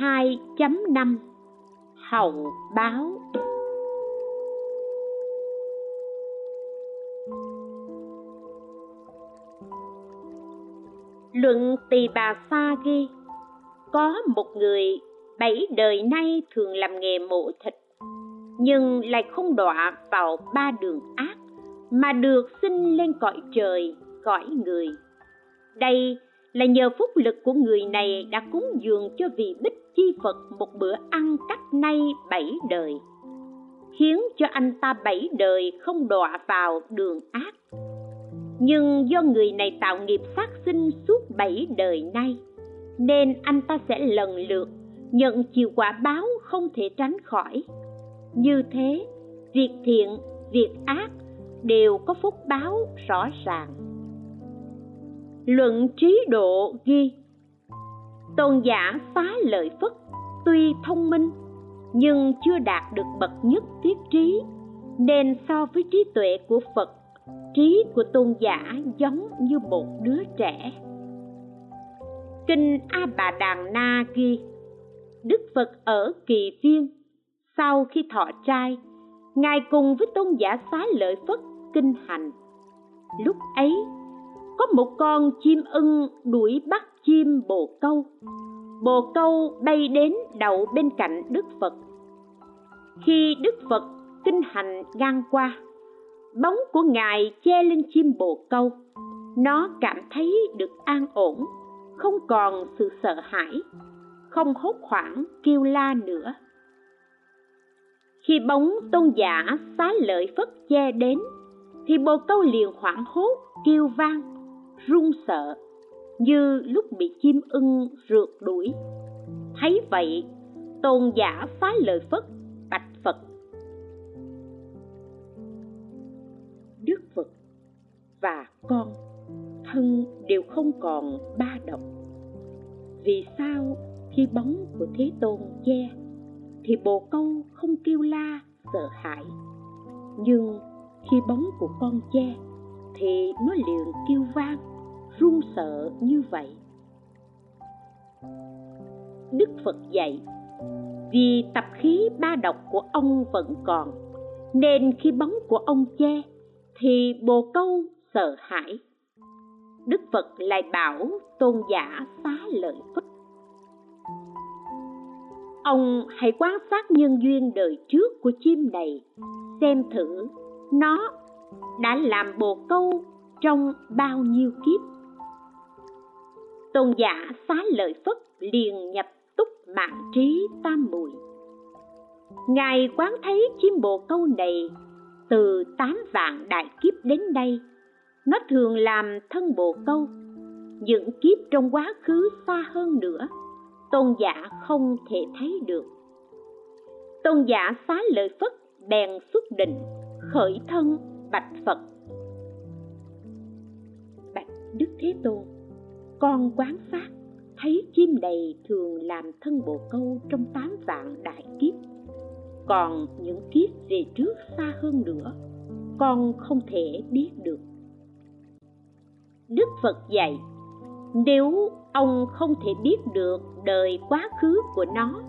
22.5 Hậu báo. Luận Tỳ Bà Sa ghi, Có một người bảy đời nay thường làm nghề mổ thịt, nhưng lại không đọa vào ba đường ác, mà được sinh lên cõi trời cõi người. Đây là nhờ phúc lực của người này đã cúng dường cho vị bích chi phật một bữa ăn cách nay bảy đời. Khiến cho anh ta bảy đời không đọa vào đường ác. Nhưng do người này tạo nghiệp sát sinh suốt bảy đời nay, nên anh ta sẽ lần lượt nhận chịu quả báo không thể tránh khỏi. Như thế, việc thiện, việc ác đều có phúc báo rõ ràng luận trí độ ghi. Tôn giả phá lợi phất, tuy thông minh, nhưng chưa đạt được bậc nhất thiết trí, nên so với trí tuệ của phật, trí của tôn giả giống như một đứa trẻ. Kinh a bà đàn na ghi, đức phật ở kỳ viên. Sau khi thọ trai, ngài cùng với tôn giả xá lợi phất kinh hành. Lúc ấy có một con chim ưng đuổi bắt chim bồ câu. Bồ câu bay đến đậu bên cạnh đức phật. Khi đức phật kinh hành ngang qua, bóng của ngài che lên chim bồ câu. Nó cảm thấy được an ổn, không còn sự sợ hãi, không hốt hoảng kêu la nữa. Khi bóng tôn giả xá lợi phất che đến, thì bồ câu liền hoảng hốt kêu vang run sợ, như lúc bị chim ưng rượt đuổi. Thấy vậy, tôn giả phá lời phất bạch phật. Đức phật và con thân đều không còn ba động vì sao khi bóng của thế tôn che, thì bồ câu không kêu la sợ hãi? Nhưng khi bóng của con che, thì nó liền kêu vang run sợ như vậy. Đức phật dạy, vì tập khí ba độc của ông vẫn còn, nên khi bóng của ông che, thì bồ câu sợ hãi. Đức phật lại bảo tôn giả phá lợi phất. Ông hãy quan sát nhân duyên đời trước của chim này, xem thử nó đã làm bồ câu trong bao nhiêu kiếp tôn giả xá lợi phất liền nhập túc mạng trí tam muội ngài quán thấy chim bồ câu này từ tám vạn đại kiếp đến đây nó thường làm thân bồ câu. Những kiếp trong quá khứ xa hơn nữa, tôn giả không thể thấy được. Tôn giả xá lợi phất bèn xuất định, khởi thân bạch phật. Bạch đức thế tôn con quán sát thấy chim đầy thường làm thân bồ câu trong tám vạn đại kiếp. Còn những kiếp về trước xa hơn nữa, con không thể biết được. Đức phật dạy, nếu ông không thể biết được đời quá khứ của nó,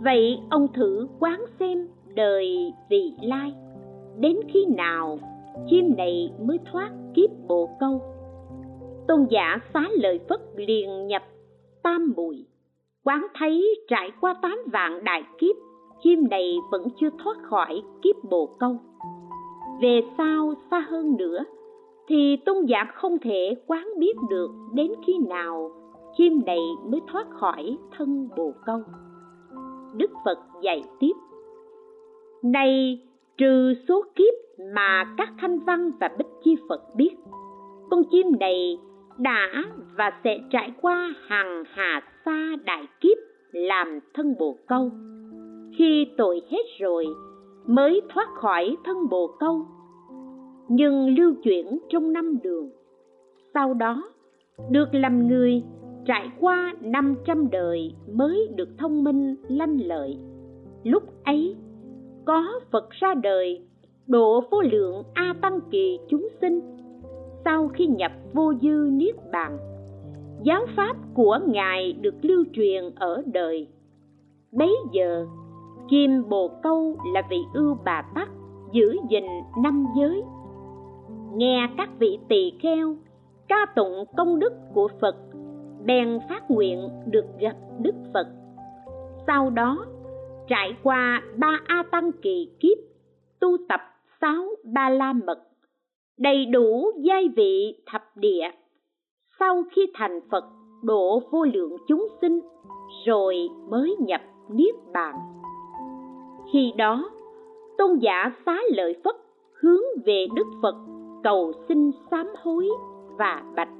vậy ông thử quán xem đời vị lai. Đến khi nào chim này mới thoát kiếp bồ câu? Tôn giả xá lợi phất liền nhập tam muội quán thấy trải qua tám vạn đại kiếp, chim này vẫn chưa thoát khỏi kiếp bồ câu. Về sau xa hơn nữa, thì tôn giả không thể quán biết được đến khi nào chim này mới thoát khỏi thân bồ câu. Đức phật dạy tiếp, này, trừ số kiếp mà các thanh văn và bích chi phật biết, con chim này đã và sẽ trải qua hàng hà xa đại kiếp làm thân bồ câu. Khi tội hết rồi, mới thoát khỏi thân bồ câu. Nhưng lưu chuyển trong năm đường, sau đó được làm người trải qua năm trăm đời mới được thông minh, lanh lợi. Lúc ấy, có phật ra đời, độ vô lượng a tăng kỳ chúng sinh sau khi nhập vô dư niết bàn. Giáo pháp của ngài được lưu truyền ở đời. Bấy giờ kim bồ câu là vị ưu bà tắc giữ gìn năm giới. Nghe các vị tỳ kheo, ca tụng công đức của phật, bèn phát nguyện được gặp đức phật. Sau đó, trải qua ba a tăng kỳ kiếp, tu tập sáu ba la mật đầy đủ giai vị thập địa. Sau khi thành phật, độ vô lượng chúng sinh, rồi mới nhập niết bàn. Khi đó, tôn giả xá lợi phất hướng về đức phật cầu xin sám hối và bạch.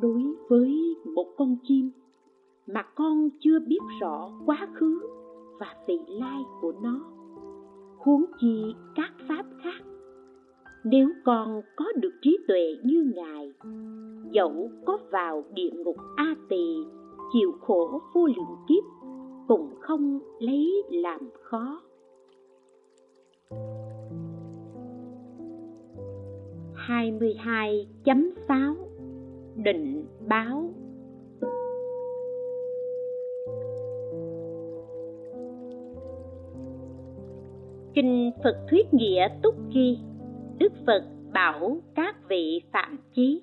Đối với một con chim mà con chưa biết rõ quá khứ và vị lai của nó huống chi các pháp khác. Nếu con có được trí tuệ như ngài, dẫu có vào địa ngục a tỳ, chịu khổ vô lượng kiếp, cũng không lấy làm khó. Hai mươi hai chấm sáu định báo kinh phật thuyết nghĩa túc ghi, đức phật bảo các vị phạm chí.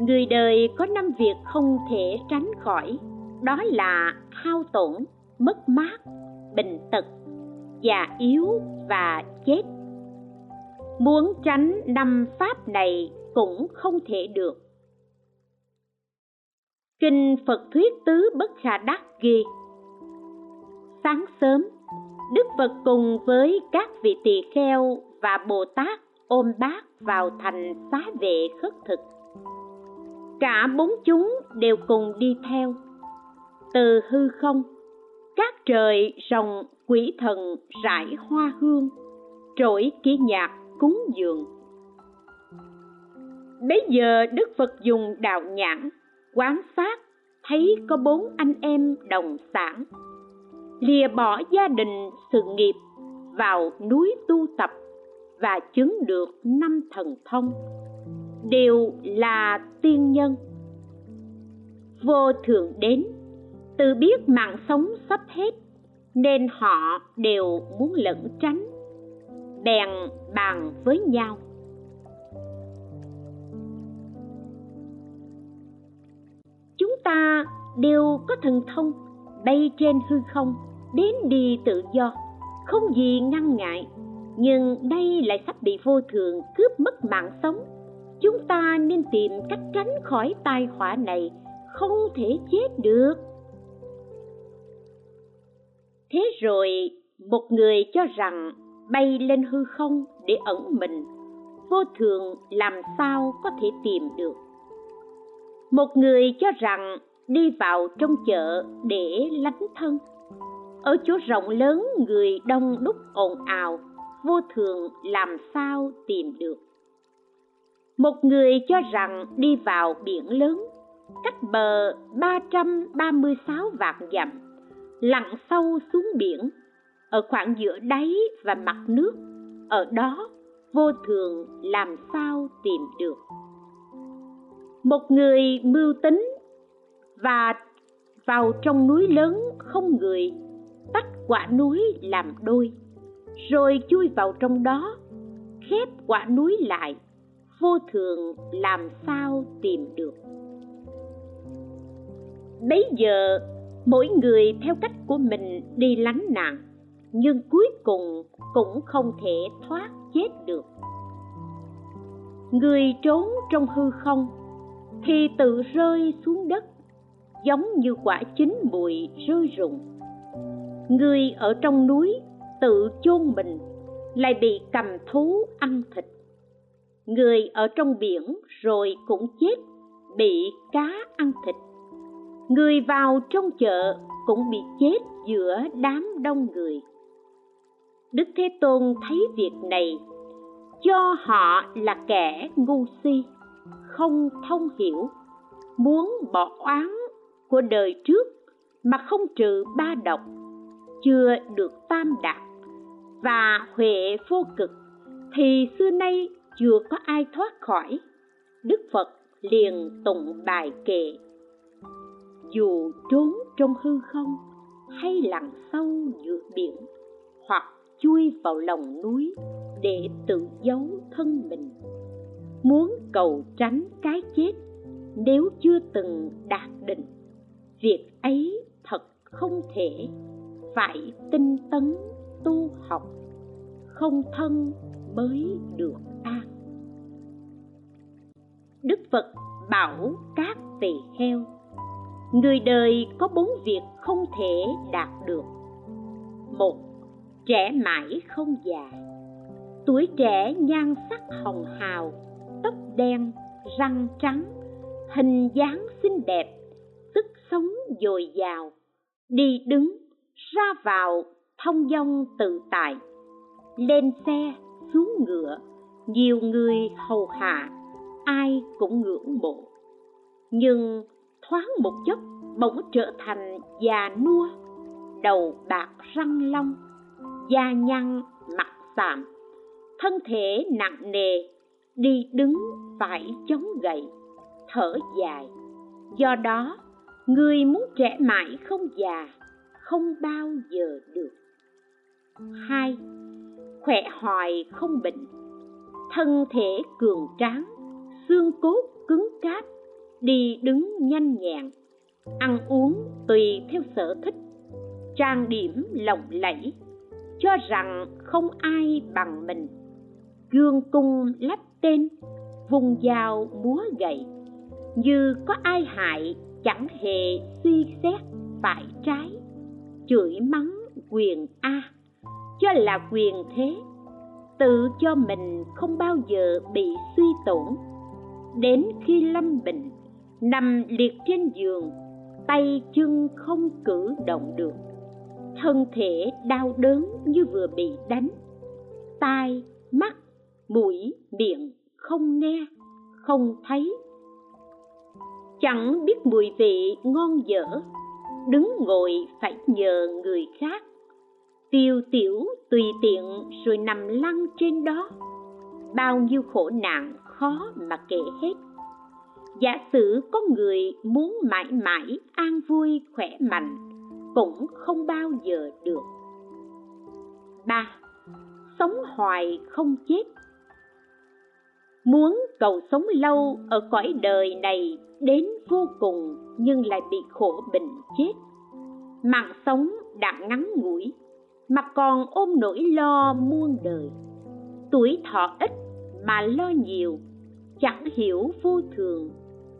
Người đời có năm việc không thể tránh khỏi, đó là hao tổn, mất mát, bệnh tật, già yếu và chết. Muốn tránh năm pháp này cũng không thể được. Kinh phật thuyết tứ bất khả đắc ghi sáng sớm, đức phật cùng với các vị tỳ kheo và bồ tát ôm bát vào thành xá vệ khất thực. Cả bốn chúng đều cùng đi theo. Từ hư không, các trời rồng quỷ thần rải hoa hương, trỗi kỹ nhạc cúng dường. Bấy giờ đức phật dùng đạo nhãn quán sát, thấy có bốn anh em đồng sản lìa bỏ gia đình sự nghiệp vào núi tu tập và chứng được năm thần thông. Đều là tiên nhân. Vô thường đến tự biết mạng sống sắp hết, nên họ đều muốn lẩn tránh, bèn bàn với nhau. Chúng ta đều có thần thông bay trên hư không đến đi tự do, không gì ngăn ngại. Nhưng đây lại sắp bị vô thường cướp mất mạng sống. Chúng ta nên tìm cách tránh khỏi tai họa này, không thể chết được. Thế rồi, một người cho rằng bay lên hư không để ẩn mình, vô thường làm sao có thể tìm được? Một người cho rằng đi vào trong chợ để lánh thân ở chỗ rộng lớn, người đông đúc ồn ào, vô thường làm sao tìm được? Một người cho rằng đi vào biển lớn, cách bờ 336 vạn dặm, lặn sâu xuống biển, ở khoảng giữa đáy và mặt nước, ở đó vô thường làm sao tìm được? Một người mưu tính và vào trong núi lớn không người tách quả núi làm đôi, rồi chui vào trong đó, khép quả núi lại, vô thường làm sao tìm được. Bấy giờ, mỗi người theo cách của mình đi lánh nạn, nhưng cuối cùng cũng không thể thoát chết được. Người trốn trong hư không thì tự rơi xuống đất, giống như quả chín mùi rơi rụng người ở trong núi tự chôn mình, lại bị cầm thú ăn thịt. Người ở trong biển rồi cũng chết, bị cá ăn thịt. Người vào trong chợ cũng bị chết giữa đám đông người. Đức thế tôn thấy việc này, cho họ là kẻ ngu si, không thông hiểu, muốn bỏ oán của đời trước mà không trừ ba độc chưa được tam đạt và huệ vô cực, thì xưa nay chưa có ai thoát khỏi. Đức phật liền tụng bài kệ, dù trốn trong hư không hay lặn sâu giữa biển hoặc chui vào lòng núi để tự giấu thân mình, muốn cầu tránh cái chết nếu chưa từng đạt định, việc ấy thật không thể phải tinh tấn tu học không thân mới được an đức phật bảo các tỳ heo, người đời có bốn việc không thể đạt được. Một trẻ mãi không già. Tuổi trẻ nhan sắc hồng hào tóc đen răng trắng hình dáng xinh đẹp sức sống dồi dào đi đứng ra vào thông dong tự tại, lên xe xuống ngựa, nhiều người hầu hạ, ai cũng ngưỡng mộ. Nhưng thoáng một chốc bỗng trở thành già nua, đầu bạc răng long, da nhăn mặt sạm thân thể nặng nề, đi đứng phải chống gậy, thở dài. Do đó, người muốn trẻ mãi không già không bao giờ được. Hai, khỏe hoài không bệnh. Thân thể cường tráng, xương cốt cứng cáp, đi đứng nhanh nhẹn. Ăn uống tùy theo sở thích, trang điểm lộng lẫy, cho rằng không ai bằng mình. Gương cung lắp tên, vùng dao múa gậy, như có ai hại chẳng hề suy xét phải trái chửi mắng quyền a, cho là quyền thế, tự cho mình không bao giờ bị suy tổn. Đến khi lâm bệnh nằm liệt trên giường, tay chân không cử động được, thân thể đau đớn như vừa bị đánh, tai, mắt, mũi, miệng không nghe, không thấy. Chẳng biết mùi vị ngon dở đứng ngồi phải nhờ người khác. Tiêu tiểu tùy tiện rồi nằm lăn trên đó. Bao nhiêu khổ nạn khó mà kể hết. Giả sử có người muốn mãi mãi an vui, khỏe mạnh, cũng không bao giờ được. Ba, sống hoài không chết. Muốn cầu sống lâu ở cõi đời này đến vô cùng nhưng lại bị khổ bệnh chết. Mạng sống đã ngắn ngủi, mà còn ôm nỗi lo muôn đời. Tuổi thọ ít mà lo nhiều, chẳng hiểu vô thường,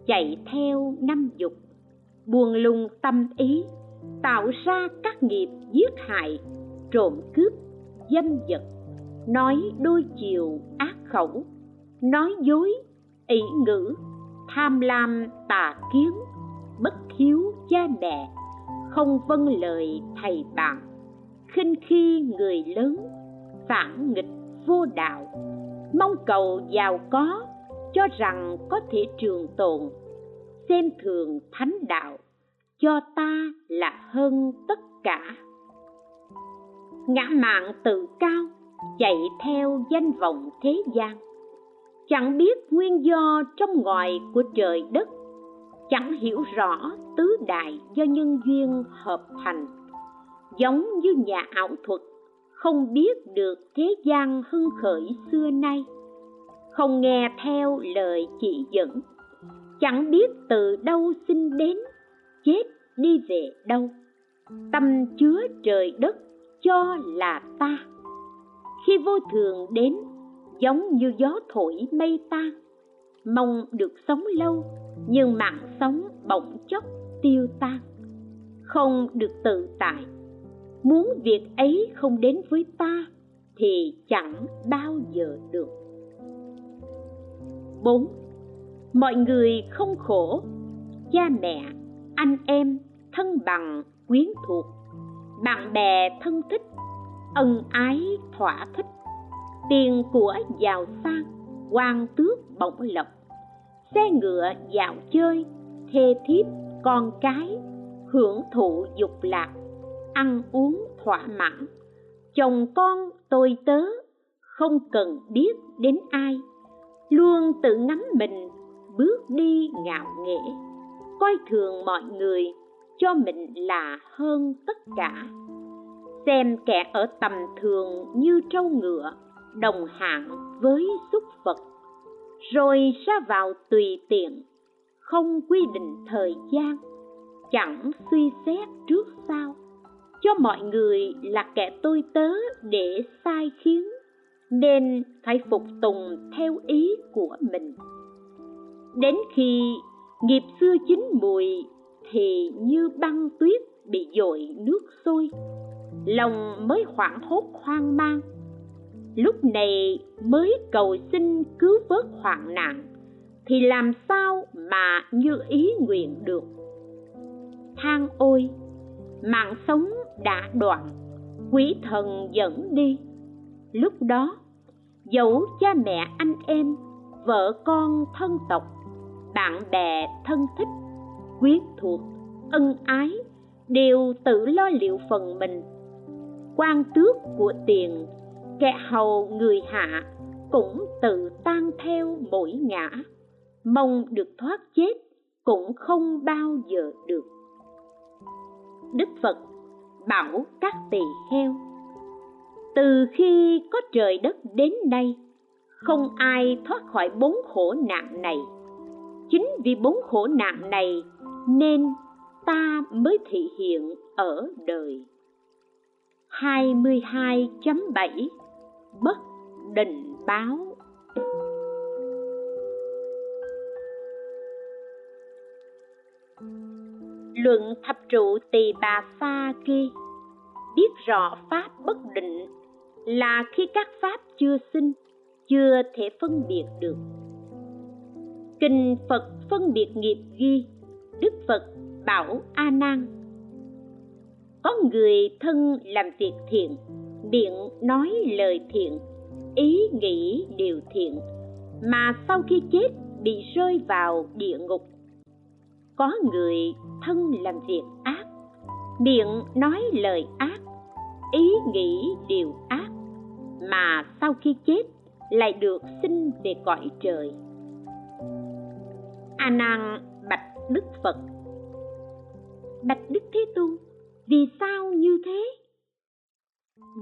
chạy theo năm dục. Buồn lung tâm ý, tạo ra các nghiệp giết hại, trộm cướp, dâm vật nói đôi chiều ác khẩu, nói dối, ỷ ngữ tham lam tà kiến, bất hiếu cha mẹ không vâng lời thầy bạn, khinh khi người lớn, phản nghịch vô đạo. Mong cầu giàu có, cho rằng có thể trường tồn, xem thường thánh đạo, cho ta là hơn tất cả. Ngã mạng tự cao, chạy theo danh vọng thế gian chẳng biết nguyên do trong ngoài của trời đất, chẳng hiểu rõ tứ đại do nhân duyên hợp thành. Giống như nhà ảo thuật, không biết được thế gian hưng khởi xưa nay. Không nghe theo lời chỉ dẫn, chẳng biết từ đâu sinh đến, chết đi về đâu. Tâm chứa trời đất cho là ta. Khi vô thường đến giống như gió thổi mây tan mong được sống lâu, nhưng mạng sống bỗng chốc tiêu tan. Không được tự tại. Muốn việc ấy không đến với ta, thì chẳng bao giờ được. Bốn, mọi người không khổ. Cha mẹ, anh em, thân bằng, quyến thuộc. Bạn bè thân thích, ân ái thỏa thích tiền của giàu sang, quan tước bổng lộc. Xe ngựa dạo chơi, thê thiếp, con cái, hưởng thụ dục lạc. Ăn uống thỏa mãn. Chồng con tôi tớ, không cần biết đến ai. Luôn tự ngắm mình, bước đi ngạo nghễ. Coi thường mọi người, cho mình là hơn tất cả. Xem kẻ ở tầm thường như trâu ngựa đồng hạng với xúc vật rồi ra vào tùy tiện, không quy định thời gian, chẳng suy xét trước sau. Cho mọi người là kẻ tôi tớ để sai khiến, nên phải phục tùng theo ý của mình. Đến khi nghiệp xưa chín mùi, thì như băng tuyết bị dội nước sôi, lòng mới hoảng hốt hoang mang lúc này mới cầu xin cứu vớt hoạn nạn, thì làm sao mà như ý nguyện được? Than ôi, mạng sống đã đoạn quý thần dẫn đi. Lúc đó, dẫu cha mẹ anh em, vợ con thân tộc, bạn bè thân thích, quyến thuộc, ân ái đều tự lo liệu phần mình. Quan tước của tiền kẻ hầu người hạ cũng tự tan theo mỗi ngã. Mong được thoát chết cũng không bao giờ được. Đức phật bảo các tỳ-kheo: từ khi có trời đất đến nay, không ai thoát khỏi bốn khổ nạn này. Chính vì bốn khổ nạn này nên ta mới thị hiện ở đời. 22.7 Bất định báo Luận thập trụ tỳ bà sa ghi Biết rõ pháp bất định là khi các pháp chưa sinh, chưa thể phân biệt được. Kinh Phật phân biệt nghiệp ghi, Đức Phật bảo A Nan có người thân làm việc thiện miệng nói lời thiện, ý nghĩ điều thiện, mà sau khi chết bị rơi vào địa ngục. Có người thân làm việc ác, miệng nói lời ác, ý nghĩ điều ác, mà sau khi chết lại được sinh về cõi trời. A nan bạch đức phật. Bạch đức thế tôn, vì sao như thế?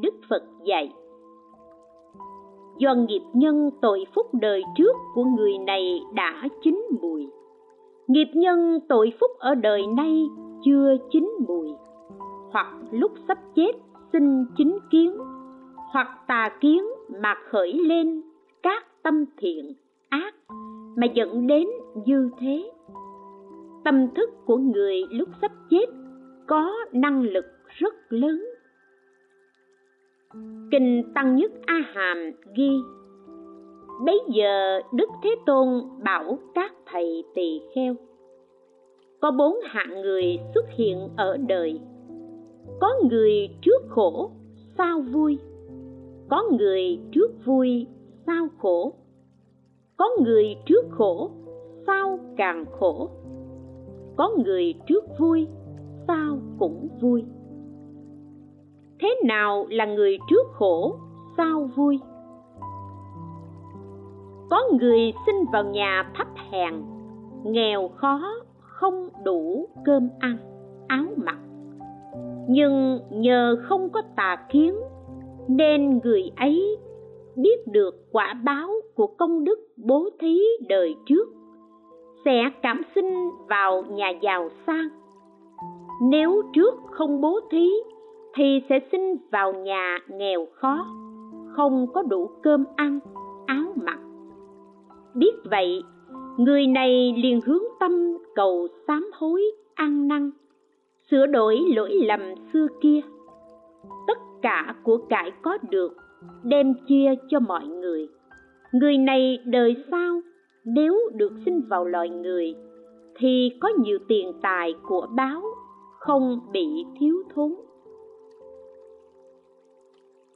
Đức phật dạy. Do nghiệp nhân tội phúc đời trước của người này đã chín mùi. Nghiệp nhân tội phúc ở đời nay chưa chín mùi. Hoặc lúc sắp chết sinh chính kiến. Hoặc tà kiến mà khởi lên, các tâm thiện ác mà dẫn đến dư thế. Tâm thức của người lúc sắp chết có năng lực rất lớn kinh tăng nhất a hàm ghi, bấy giờ đức thế tôn bảo các thầy tỳ kheo, có bốn hạng người xuất hiện ở đời. Có người trước khổ sao vui. Có người trước vui sao khổ. Có người trước khổ sao càng khổ. Có người trước vui sao cũng vui thế nào là người trước khổ, sau vui? Có người sinh vào nhà thấp hèn, nghèo khó, không đủ cơm ăn, áo mặc. Nhưng nhờ không có tà kiến, nên người ấy biết được quả báo của công đức bố thí đời trước, sẽ cảm sinh vào nhà giàu sang. Nếu trước không bố thí thì sẽ sinh vào nhà nghèo khó, không có đủ cơm ăn, áo mặc. Biết vậy, người này liền hướng tâm cầu sám hối ăn năn sửa đổi lỗi lầm xưa kia. Tất cả của cải có được, đem chia cho mọi người. Người này đời sau, nếu được sinh vào loài người, thì có nhiều tiền tài của báo, không bị thiếu thốn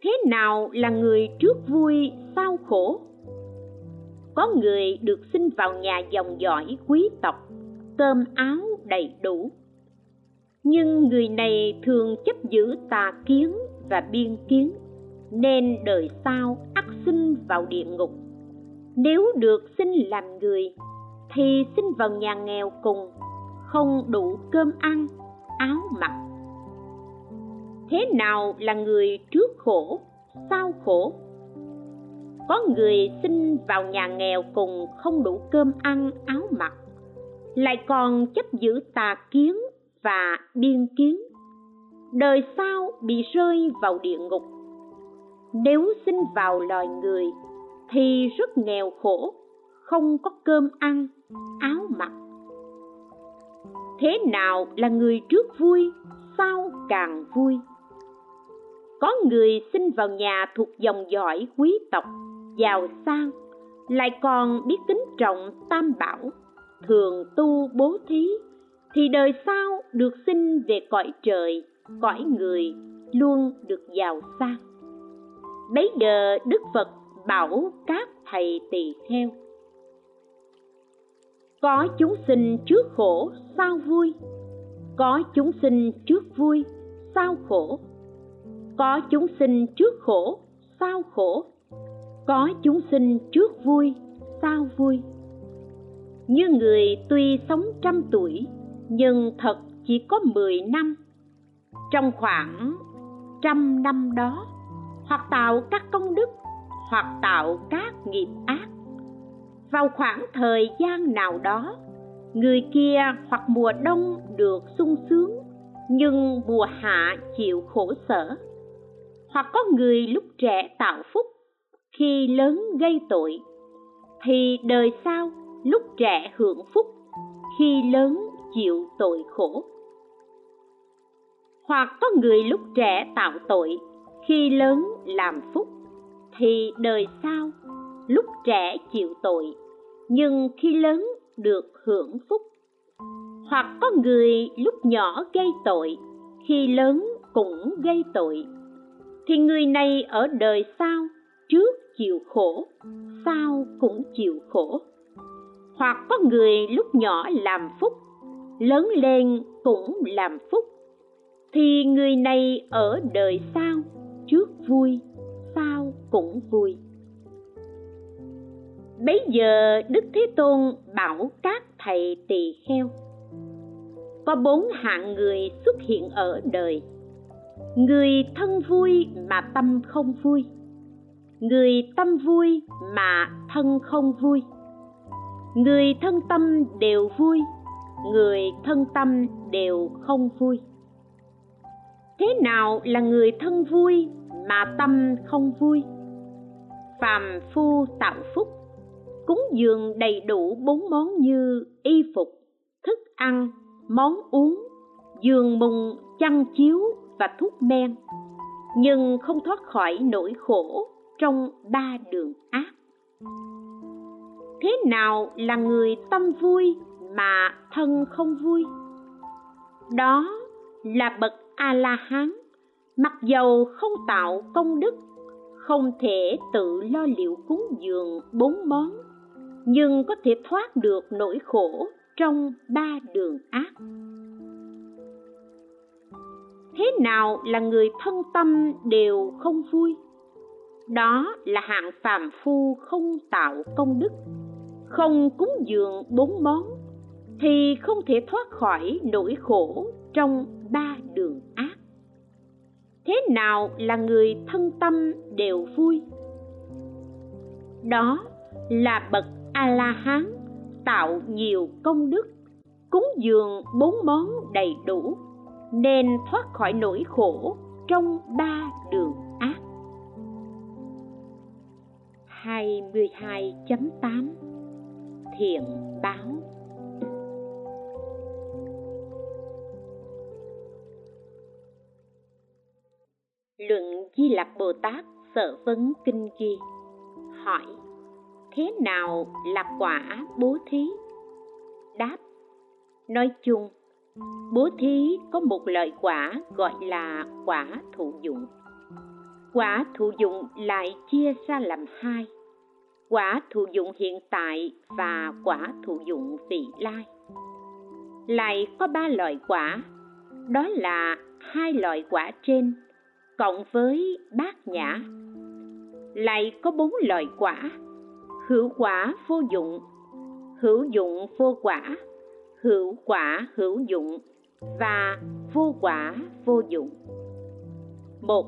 thế nào là người trước vui sau khổ? Có người được sinh vào nhà dòng dõi quý tộc cơm áo đầy đủ. Nhưng người này thường chấp giữ tà kiến và biên kiến, nên đời sau ắt sinh vào địa ngục. Nếu được sinh làm người, thì sinh vào nhà nghèo cùng, không đủ cơm ăn, áo mặc thế nào là người trước khổ, sau khổ? Có người sinh vào nhà nghèo cùng không đủ cơm ăn, áo mặc, lại còn chấp giữ tà kiến và điên kiến. Đời sau bị rơi vào địa ngục. Nếu sinh vào loài người thì rất nghèo khổ, không có cơm ăn, áo mặc. Thế nào là người trước vui, sau càng vui? Có người sinh vào nhà thuộc dòng dõi quý tộc, giàu sang, lại còn biết kính trọng tam bảo, thường tu bố thí, thì đời sau được sinh về cõi trời, cõi người, luôn được giàu sang. Bấy giờ đức phật bảo các thầy tỳ kheo, có chúng sinh trước khổ, sao vui? Có chúng sinh trước vui, sao khổ? Có chúng sinh trước khổ sao khổ. Có chúng sinh trước vui sao vui. Như người tuy sống trăm tuổi, nhưng thật chỉ có mười năm. Trong khoảng trăm năm đó, hoặc tạo các công đức, hoặc tạo các nghiệp ác. Vào khoảng thời gian nào đó, người kia hoặc mùa đông được sung sướng, nhưng mùa hạ chịu khổ sở hoặc có người lúc trẻ tạo phúc, khi lớn gây tội, thì đời sau lúc trẻ hưởng phúc, khi lớn chịu tội khổ. Hoặc có người lúc trẻ tạo tội, khi lớn làm phúc, thì đời sau lúc trẻ chịu tội, nhưng khi lớn được hưởng phúc. Hoặc có người lúc nhỏ gây tội, khi lớn cũng gây tội thì người này ở đời sau trước chịu khổ, sau cũng chịu khổ. Hoặc có người lúc nhỏ làm phúc, lớn lên cũng làm phúc. Thì người này ở đời sau trước vui, sau cũng vui. Bấy giờ đức thế tôn bảo các thầy tỳ kheo, có bốn hạng người xuất hiện ở đời người thân vui mà tâm không vui. Người tâm vui mà thân không vui. Người thân tâm đều vui, người thân tâm đều không vui. Thế nào là người thân vui mà tâm không vui? Phàm phu tạo phúc, cúng dường đầy đủ bốn món như y phục, thức ăn, món uống, giường mùng, chăn chiếu và thuốc men, nhưng không thoát khỏi nỗi khổ trong ba đường ác. Thế nào là người tâm vui mà thân không vui? Đó là bậc a la hán mặc dầu không tạo công đức, không thể tự lo liệu cúng dường bốn món, nhưng có thể thoát được nỗi khổ trong ba đường ác thế nào là người thân tâm đều không vui? Đó là hạng phàm phu không tạo công đức, không cúng dường bốn món, thì không thể thoát khỏi nỗi khổ trong ba đường ác. Thế nào là người thân tâm đều vui? Đó là bậc a la hán tạo nhiều công đức, cúng dường bốn món đầy đủ nên thoát khỏi nỗi khổ trong ba đường ác 22.8 Thiện báo Luận Di Lặc Bồ Tát Sở Vấn Kinh Ghi Hỏi Thế nào là quả bố thí? Đáp Nói chung, bố thí có một loại quả gọi là quả thụ dụng. Quả thụ dụng lại chia ra làm hai. Quả thụ dụng hiện tại và quả thụ dụng vị lai. Lại có ba loại quả, đó là hai loại quả trên cộng với bát nhã. Lại có bốn loại quả, hữu quả vô dụng, hữu dụng vô quả hữu quả hữu dụng và vô quả vô dụng. Một,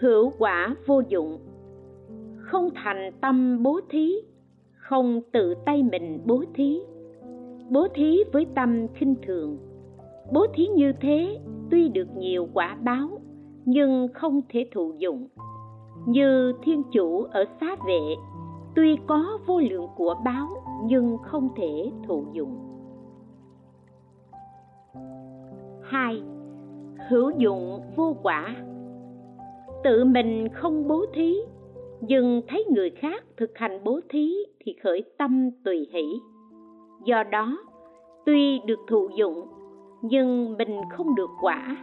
hữu quả vô dụng. Không thành tâm bố thí, không tự tay mình bố thí. Bố thí với tâm khinh thường. Bố thí như thế tuy được nhiều quả báo, nhưng không thể thụ dụng. Như thiên chủ ở xá vệ, tuy có vô lượng của báo, nhưng không thể thụ dụng. Hai, hữu dụng vô quả. Tự mình không bố thí, nhưng thấy người khác thực hành bố thí thì khởi tâm tùy hỷ. Do đó, tuy được thụ dụng, nhưng mình không được quả,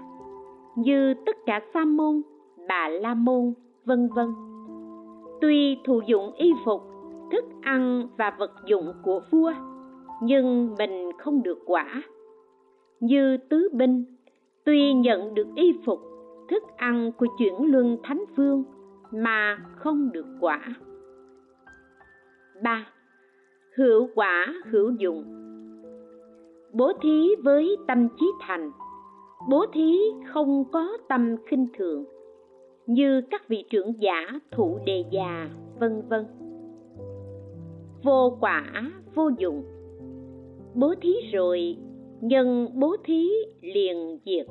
như tất cả sa môn, bà la môn, vân vân. Tuy thụ dụng y phục, thức ăn và vật dụng của vua, nhưng mình không được quả như tứ binh, tuy nhận được y phục, thức ăn của chuyển luân thánh vương, mà không được quả. Ba, hữu quả, hữu dụng. Bố thí với tâm trí thành. Bố thí không có tâm khinh thường, như các vị trưởng giả thụ đề già, vân vân. Vô quả, vô dụng. Bố thí rồi nhân bố thí liền diệt,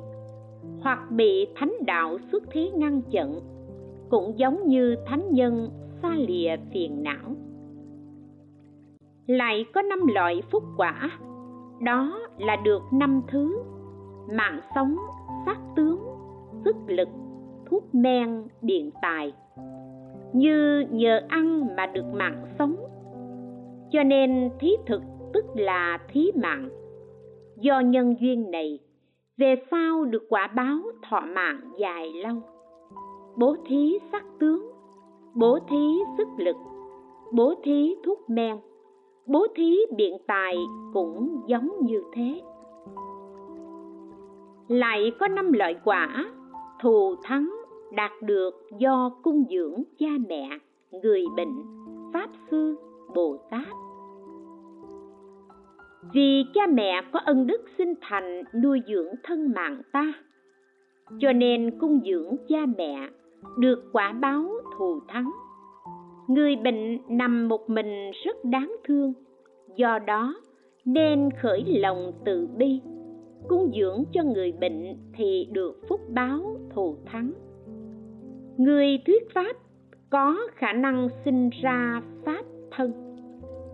hoặc bị thánh đạo xuất thế ngăn chặn, cũng giống như thánh nhân xa lìa phiền não. Lại có năm loại phúc quả, đó là được năm thứ mạng sống sắc tướng, sức lực, thuốc men, điện tài. Như nhờ ăn mà được mạng sống, cho nên thí thực tức là thí mạng do nhân duyên này, về sau được quả báo thọ mạng dài lâu. Bố thí sắc tướng, bố thí sức lực, bố thí thuốc men, bố thí biện tài cũng giống như thế. Lại có năm loại quả, thù thắng đạt được do cung dưỡng cha mẹ, người bệnh, pháp sư, bồ tát vì cha mẹ có ân đức sinh thành, nuôi dưỡng thân mạng ta. Cho nên cung dưỡng cha mẹ, được quả báo thù thắng. Người bệnh nằm một mình rất đáng thương. Do đó, nên khởi lòng từ bi. Cung dưỡng cho người bệnh thì được phúc báo thù thắng. Người thuyết pháp có khả năng sinh ra pháp thân,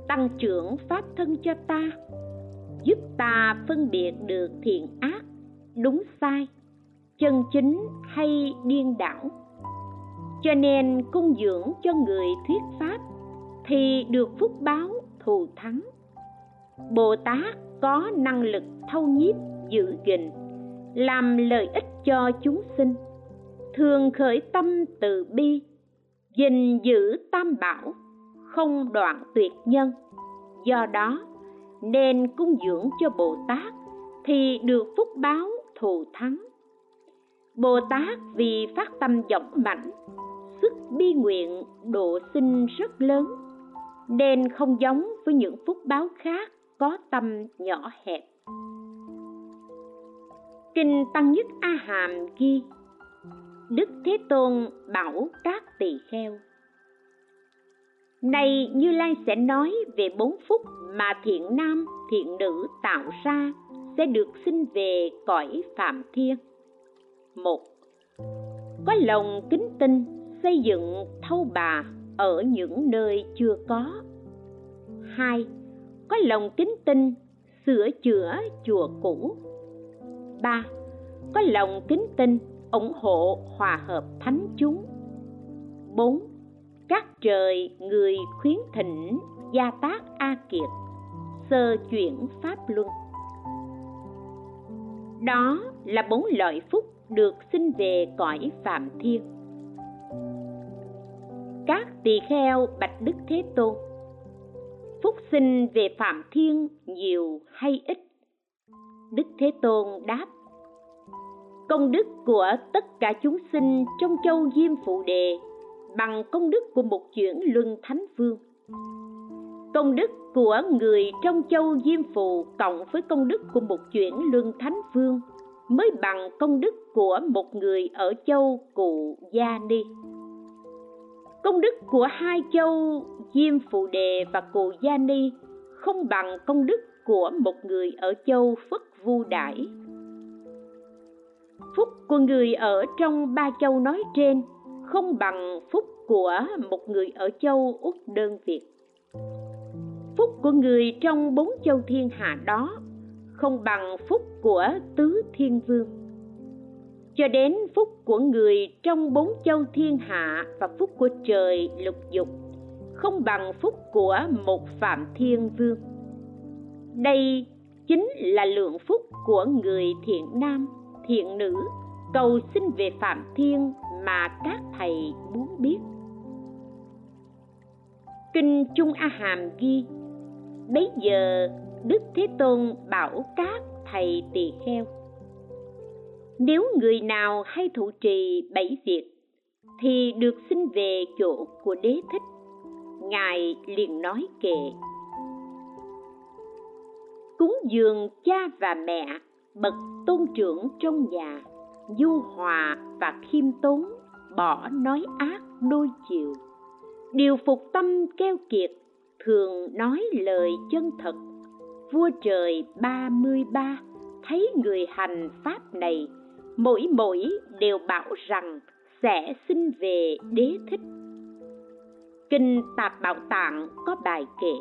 tăng trưởng pháp thân cho ta giúp ta phân biệt được thiện ác, đúng sai, chân chính hay điên đảo. Cho nên cung dưỡng cho người thuyết pháp thì được phúc báo thù thắng. Bồ tát có năng lực thâu nhiếp giữ gìn, làm lợi ích cho chúng sinh, thường khởi tâm từ bi, gìn giữ tam bảo, không đoạn tuyệt nhân. Do đó nên cung dưỡng cho bồ tát thì được phúc báo thù thắng. Bồ tát vì phát tâm dõng mãnh sức bi nguyện độ sinh rất lớn, nên không giống với những phúc báo khác có tâm nhỏ hẹp. Kinh tăng nhất a hàm ghi, đức thế tôn bảo các tỳ kheo này, như lai sẽ nói về bốn phúc mà thiện nam, thiện nữ tạo ra sẽ được sinh về cõi phạm thiên. Một, có lòng kính tinh xây dựng thâu bà ở những nơi chưa có. Hai, có lòng kính tinh sửa chữa chùa cũ. Ba, có lòng kính tinh ủng hộ hòa hợp thánh chúng. Bốn các trời, người khuyến thỉnh, gia tác a kiệt, sơ chuyển pháp luân. Đó là bốn loại phúc được sinh về cõi phạm thiên. Các tỳ kheo bạch đức thế tôn, phúc sinh về phạm thiên nhiều hay ít? Đức thế tôn đáp, công đức của tất cả chúng sinh trong châu diêm phụ đề bằng công đức của một chuyển luân thánh vương. Công đức của người trong châu diêm phù cộng với công đức của một chuyển luân thánh vương mới bằng công đức của một người ở châu cụ gia ni. Công đức của hai châu diêm phù đề và cụ gia ni không bằng công đức của một người ở châu phất vu đãi phúc của người ở trong ba châu nói trên không bằng phúc của một người ở châu úc đơn việt phúc của người trong bốn châu thiên hạ đó không bằng phúc của tứ thiên vương. Cho đến phúc của người trong bốn châu thiên hạ và phúc của trời lục dục, không bằng phúc của một phạm thiên vương. Đây chính là lượng phúc của người thiện nam, thiện nữ cầu xin về phạm thiên mà các thầy muốn biết. Kinh trung a hàm ghi, bấy giờ đức thế tôn bảo các thầy tỳ kheo, nếu người nào hay thụ trì bảy việc thì được xin về chỗ của đế thích, ngài liền nói kệ. Cúng dường cha và mẹ bậc tôn trưởng trong nhà du hòa và khiêm tốn bỏ nói ác đôi chiều. Điều phục tâm keo kiệt thường nói lời chân thật. Vua trời ba mươi ba thấy người hành pháp này, mỗi mỗi đều bảo rằng sẽ xin về đế thích. Kinh tạp bảo tạng có bài kệ,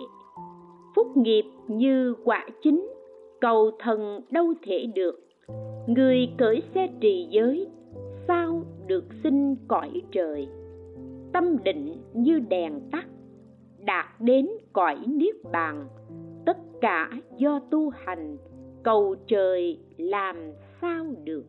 phúc nghiệp như quả chính cầu thần đâu thể được người cởi xe trì giới, sao được sinh cõi trời? Tâm định như đèn tắt, đạt đến cõi niết bàn. Tất cả do tu hành, cầu trời làm sao được?